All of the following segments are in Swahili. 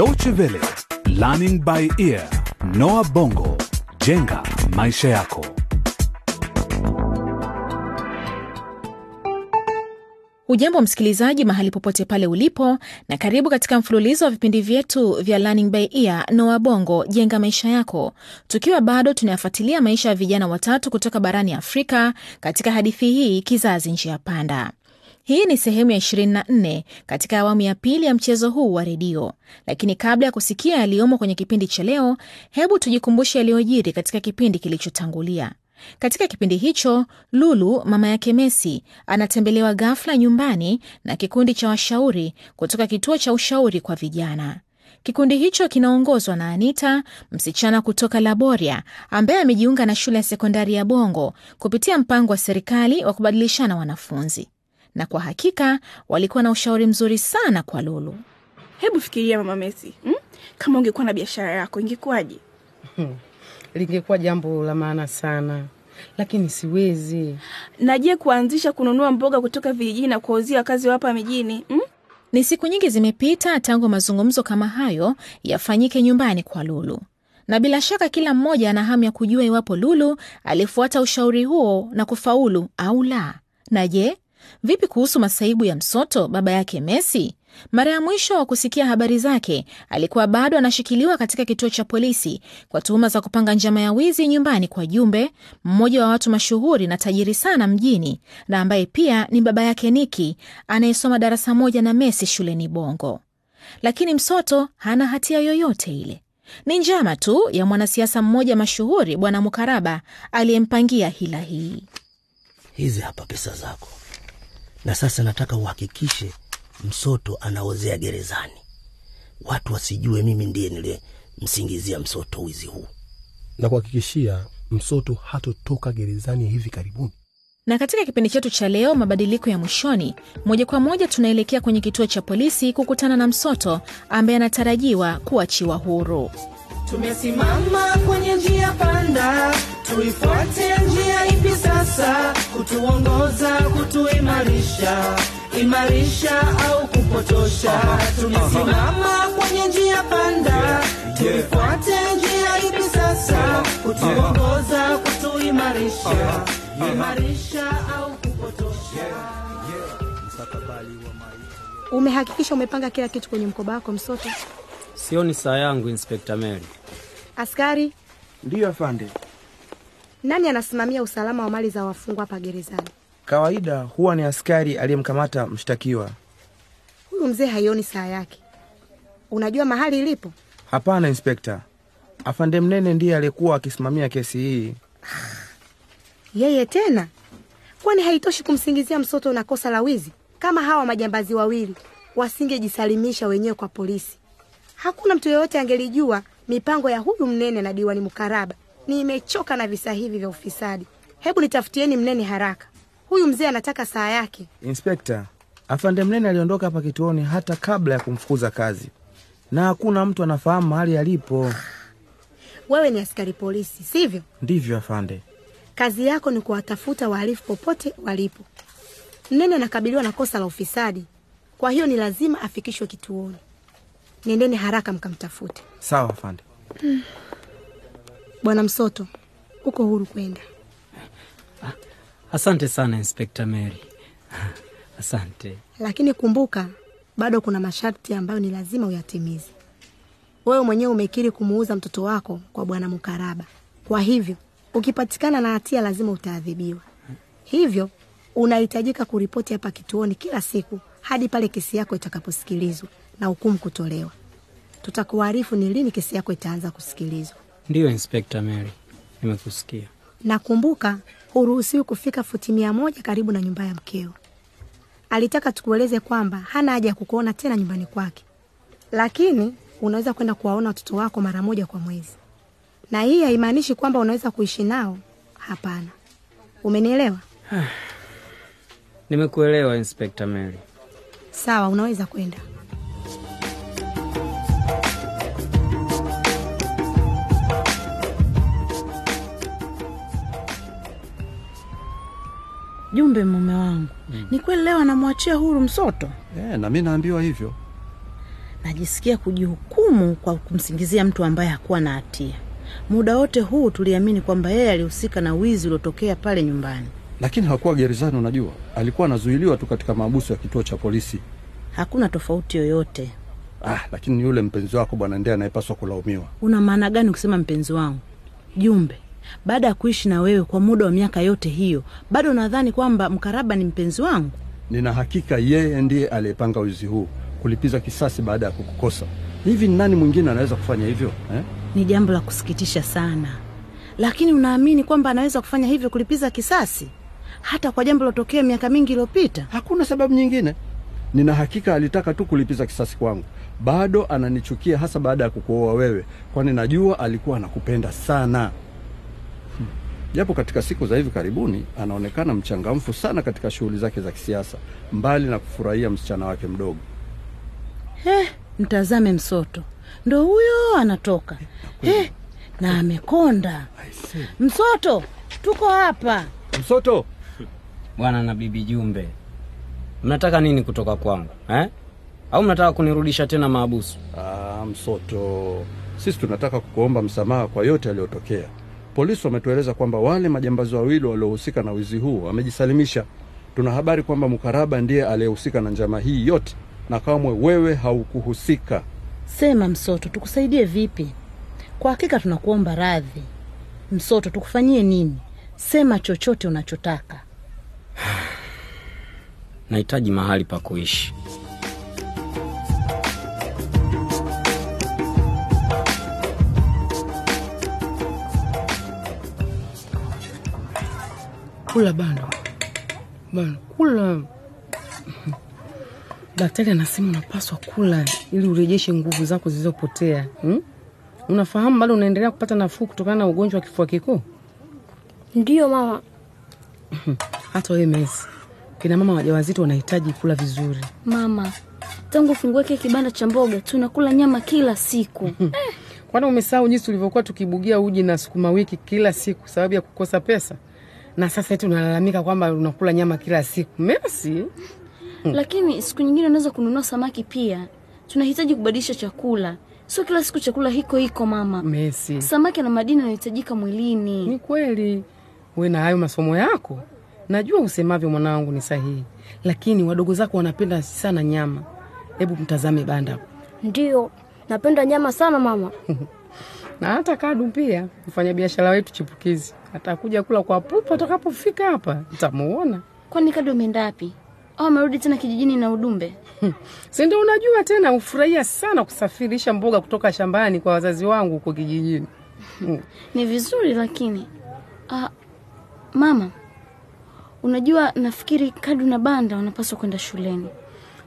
Deutsche Welle, Learning by Ear, Noah Bongo, jenga maisha yako. Hujambo msikilizaji, mahali popote pale ulipo, na karibu katika mfululizo wa vipindi vyetu vya Learning by Ear Noa Bongo jenga maisha yako, tukiwa bado tunayafuatilia maisha ya vijana watatu kutoka barani Afrika katika hadithi hii kizazi njia panda. Hii ni sehemu ya 24 katika awamu ya pili ya mchezo huu wa redio. Lakini kabla ya kusikia yaliyomo kwenye kipindi cha leo, hebu tujikumbushe yaliyojiri katika kipindi kilichotangulia. Katika kipindi hicho, Lulu mama yake Messi anatembelewa ghafla nyumbani na kikundi cha washauri kutoka kituo cha ushauri kwa vijana. Kikundi hicho kinaongozwa na Anita, msichana kutoka Laboria ambaye amejiunga na shule ya sekondari ya Bongo kupitia mpango wa serikali wa kubadilishana wanafunzi, na kwa hakika walikuwa na ushauri mzuri sana kwa Lulu. Hebu fikiria mama Messi, hmm? kama ungekuwa na biashara yako ingekuwaje? lingekuwa jambo la maana sana, lakini siwezi. Na je, kuanzisha kununua mboga kutoka vijijini na kuwauzia wakazi wa hapa mijini hmm? Ni siku nyingi zimepita tangu mazungumzo kama hayo yafanyike nyumbani kwa Lulu, na bila shaka kila mmoja ana hamu ya kujua iwapo Lulu alifuata ushauri huo na kufaulu au la. Na je, vipi kuhusu masaibu ya msoto baba yake Messi? Mara ya mwisho wa kusikia habari zake alikuwa bado anashikiliwa katika kituo cha polisi kwa tuhuma za kupanga njama ya wizi nyumbani kwa Jumbe, mmoja wa watu mashuhuri na tajiri sana mjini, na ambaye pia ni baba yake Niki anayesoma darasa moja na Messi shuleni Bongo. Lakini msoto hana hatia yoyote ile. Ni njama tu ya mwanasiasa mmoja mashuhuri, Bwana Mukaraba, aliyempangia hila hii. Hizi hapa pesa zako, na sasa nataka uhakikishe Msoto anaozea gerezani, watu wasijue mimi ndiye nilimsingizia Msoto wizi huu. na kuhakikishia Msoto hatotoka gerezani hivi karibuni. Na katika kipindi chetu cha leo, mabadiliko ya mwishoni, moja kwa moja tunaelekea kwenye kituo cha polisi kukutana na Msoto ambaye anatarajiwa kuachiwa huru. Tumesimama kwenye njia panda, tuifuate njia ipi sasa? Kutuongoza, kutuimarisha, imarisha au kupotosha? Tumesimama kwenye njia panda, tuifuate njia ipi sasa? Kutuongoza, kutuimarisha, imarisha au kupotosha? Umehakikisha umepanga kila kitu kwenye mkoba wako Msoto? Sioni saa yangu, Inspekta Mary. Askari, Ndiyo afande. nani anasimamia usalama wa mali za wafungwa hapa gerezani? Kawaida huwa ni askari aliyemkamata mshtakiwa. Huyu mzee haioni saa yake. Unajua mahali ilipo? Hapana inspekta, afande Mnene ndiye aliyekuwa akisimamia kesi hii. Yeye tena? Kwani haitoshi kumsingizia Msoto na kosa la wizi? Kama hawa majambazi wawili wasingejisalimisha wenyewe kwa polisi, hakuna mtu yeyote angelijua mipango ya huyu Mnene na diwani Mukaraba. Nimechoka na visa hivi vya ufisadi. Hebu nitafutieni Mnene haraka. Huyu mzee anataka saa yake. Inspekta, afande Mnene aliondoka hapa kituoni hata kabla ya kumfukuza kazi, na hakuna mtu anafahamu mahali alipo. Wewe ni askari polisi, sivyo? Ndivyo afande. Kazi yako ni kuwatafuta wahalifu popote walipo. Mnene anakabiliwa na kosa la ufisadi, kwa hiyo ni lazima afikishwe kituoni. Nendeni haraka mkamtafute. Sawa afande. Bwana Msoto, uko huru kwenda. Asante sana Inspekta Mary. Asante. lakini kumbuka bado kuna masharti ambayo ni lazima uyatimize. Wewe mwenyewe umekiri kumuuza mtoto wako kwa bwana Mukaraba, kwa hivyo ukipatikana na hatia lazima utaadhibiwa. Hivyo unahitajika kuripoti hapa kituoni kila siku hadi pale kesi yako itakaposikilizwa na hukumu kutolewa. Tutakuarifu ni lini kesi yako itaanza kusikilizwa. Ndiyo Inspekta Mary, nimekusikia. Nakumbuka huruhusiwi kufika futi mia moja karibu na nyumba ya mkeo. Alitaka tukueleze kwamba hana haja ya kukuona tena nyumbani kwake, lakini unaweza kwenda kuwaona watoto wako mara moja kwa mwezi, na hii haimaanishi kwamba unaweza kuishi nao. Hapana, umenielewa? Nimekuelewa Inspekta Mary. Sawa, unaweza kwenda. Jumbe, mume wangu, ni kweli leo anamwachia huru Msoto? yeah, na mi naambiwa hivyo. najisikia kujihukumu kwa kumsingizia mtu ambaye hakuwa na hatia. Muda wote huu tuliamini kwamba yeye alihusika na wizi uliotokea pale nyumbani. Lakini hakuwa gerezani, unajua, alikuwa anazuiliwa tu katika maabuso ya kituo cha polisi. Hakuna tofauti yoyote. Ah, lakini yule mpenzi wako bwana ndiye anayepaswa kulaumiwa. Una maana gani kusema mpenzi wangu? Jumbe, baada ya kuishi na wewe kwa muda wa miaka yote hiyo, bado nadhani kwamba Mkaraba ni mpenzi wangu? Nina hakika yeye ndiye aliyepanga wizi huu, kulipiza kisasi baada ya kukukosa. Hivi ni nani mwingine anaweza kufanya hivyo eh? Ni jambo la kusikitisha sana, lakini unaamini kwamba anaweza kufanya hivyo kulipiza kisasi hata kwa jambo lilotokea miaka mingi iliyopita? Hakuna sababu nyingine. Nina hakika alitaka tu kulipiza kisasi kwangu. Bado ananichukia hasa baada ya kukuoa wewe, kwani najua alikuwa anakupenda sana. Japo katika siku za hivi karibuni anaonekana mchangamfu sana katika shughuli zake za kisiasa, mbali na kufurahia msichana wake mdogo. Eh, mtazame Msoto, ndo huyo anatoka. eh, na amekonda. Msoto, tuko hapa. Msoto, Bwana na bibi Jumbe, mnataka nini kutoka kwangu eh? Au mnataka kunirudisha tena maabusu? Ah, Msoto, sisi tunataka kukuomba msamaha kwa yote yaliyotokea. Polisi wametueleza kwamba wale majambazi wawili waliohusika na wizi huu wamejisalimisha. Tuna habari kwamba Mkaraba ndiye aliyehusika na njama hii yote, na kamwe wewe haukuhusika. Sema Msoto, tukusaidie vipi? Kwa hakika tunakuomba radhi. Msoto, tukufanyie nini? Sema chochote unachotaka. Nahitaji mahali pa kuishi. Kula bana bana, kula. Daktari anasema unapaswa kula ili urejeshe nguvu zako zilizopotea hmm? Unafahamu bado unaendelea kupata nafuu kutokana na ugonjwa wa kifua kikuu? Ndiyo mama. Hata wewe Messi, kina mama wajawazito wanahitaji kula vizuri. Mama, tangu ufungue kile kibanda cha mboga tunakula nyama kila siku. Kwani umesahau jinsi tulivyokuwa tukibugia uji na sukuma wiki kila siku sababu ya kukosa pesa, na sasa eti unalalamika kwamba unakula nyama kila siku? Messi, Lakini siku nyingine unaweza kununua samaki pia. Tunahitaji kubadilisha chakula, sio kila siku chakula hiko hiko mama. Messi, Samaki na madini yanahitajika mwilini. Ni kweli we na hayo masomo yako, najua usemavyo mwanangu ni sahihi, lakini wadogo zako wanapenda sana nyama. Hebu mtazame banda Ndiyo, napenda nyama sana mama. na hata Kadu pia, mfanyabiashara wetu chipukizi, atakuja kula kwa pupa atakapofika hapa, nitamuona. Kwani Kado umeenda wapi? Au amerudi tena kijijini na udumbe? Si ndio? Unajua tena, hufurahia sana kusafirisha mboga kutoka shambani kwa wazazi wangu huko kijijini. Ni vizuri lakini ah, mama, unajua nafikiri Kadu na Banda wanapaswa kwenda shuleni.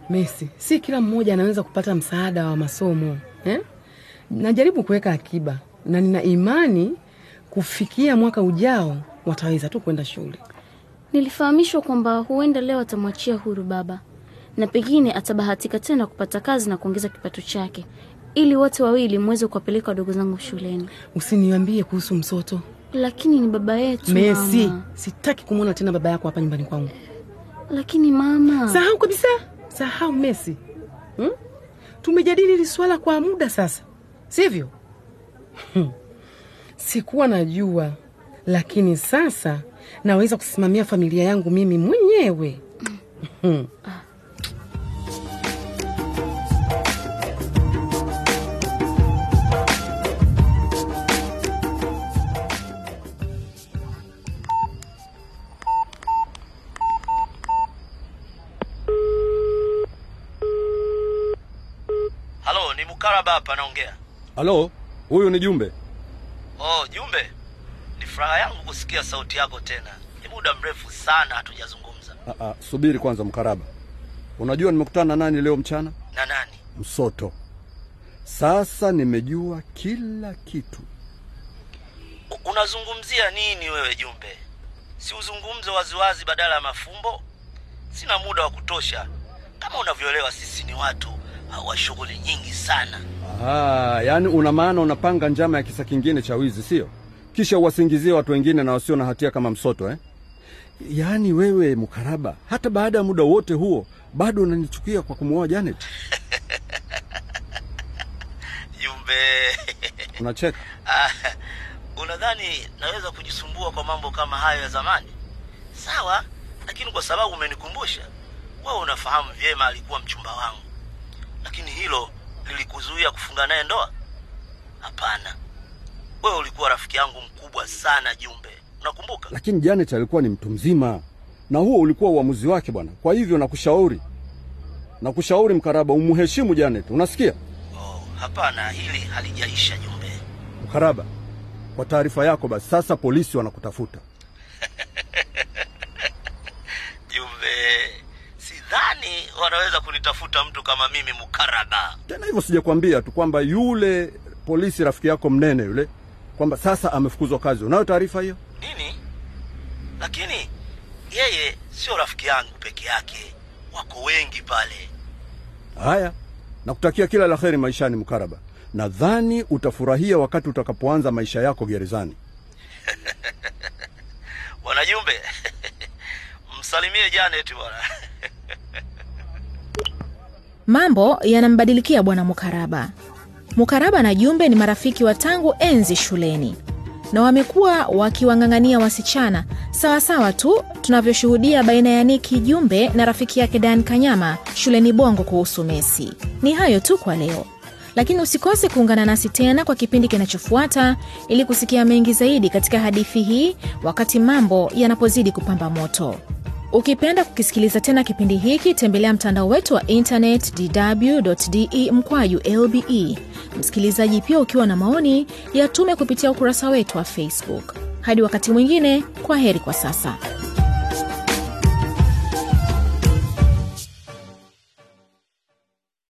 Messi, si kila mmoja anaweza kupata msaada wa masomo eh? Najaribu kuweka akiba na nina imani kufikia mwaka ujao wataweza tu kwenda shule. Nilifahamishwa kwamba huenda leo atamwachia huru baba na pengine atabahatika tena kupata kazi na kuongeza kipato chake, ili wote wawili mweze kuwapeleka wadogo zangu shuleni. Usiniambie kuhusu msoto Lakini ni baba yetu Messi, mama. sitaki kumwona tena baba yako hapa nyumbani kwangu. Lakini mama, Sahau kabisa, sahau Messi. Hmm? Tumejadili hili swala kwa muda sasa, sivyo? Sikuwa najua, lakini sasa naweza kusimamia familia yangu mimi mwenyewe. Mm. Halo, ni Mukaraba hapa naongea. Halo, huyu ni Jumbe. Furaha yangu kusikia sauti yako tena. Ni muda mrefu sana hatujazungumza. Ah, ah, subiri kwanza Mkaraba. Unajua nimekutana na nani leo mchana? Na nani? Msoto. Sasa nimejua kila kitu. Unazungumzia nini wewe Jumbe? Si uzungumze waziwazi badala ya mafumbo? Sina muda wa kutosha. Kama unavyoelewa, sisi ni watu wa shughuli nyingi sana. Ah, yaani una maana unapanga njama ya kisa kingine cha wizi, sio? Kisha uwasingizie watu wengine na wasio na hatia kama Msoto eh? Yaani wewe Mkaraba, hata baada ya muda wote huo bado unanichukia kwa kumwoa Janet? Jumbe, Unacheka? Ah, unadhani naweza kujisumbua kwa mambo kama hayo ya zamani? Sawa, lakini kwa sababu umenikumbusha, wewe unafahamu vyema alikuwa mchumba wangu, lakini hilo lilikuzuia kufunga naye ndoa? Hapana, wewe ulikuwa rafiki yangu mkubwa sana Jumbe, unakumbuka? Lakini Janet alikuwa ni mtu mzima, na huo ulikuwa uamuzi wake bwana. Kwa hivyo nakushauri, nakushauri Mkaraba, umheshimu Janet, unasikia? Hapana, hili halijaisha Jumbe. Mkaraba, kwa taarifa yako basi, sasa polisi wanakutafuta. Jumbe, sidhani wanaweza kunitafuta mtu kama mimi Mkaraba. Tena hivyo sijakwambia tu kwamba yule polisi rafiki yako mnene yule kwamba sasa amefukuzwa kazi. Unayo taarifa hiyo? Nini? Lakini yeye sio rafiki yangu peke yake, wako wengi pale. Haya, nakutakia kila la heri maishani Mkaraba. Nadhani utafurahia wakati utakapoanza maisha yako gerezani. Bwana Jumbe, msalimie Janet bwana. Mambo yanambadilikia bwana Mukaraba. Mukaraba na Jumbe ni marafiki wa tangu enzi shuleni na wamekuwa wakiwang'ang'ania wasichana sawasawa tu tunavyoshuhudia baina ya Niki Jumbe na rafiki yake Dan Kanyama shuleni Bongo kuhusu Messi. Ni hayo tu kwa leo, lakini usikose kuungana nasi tena kwa kipindi kinachofuata ili kusikia mengi zaidi katika hadithi hii wakati mambo yanapozidi kupamba moto. Ukipenda kukisikiliza tena kipindi hiki, tembelea mtandao wetu wa intanet dw.de mkwaju lbe. Msikilizaji, pia ukiwa na maoni yatume kupitia ukurasa wetu wa Facebook. Hadi wakati mwingine, kwa heri kwa sasa.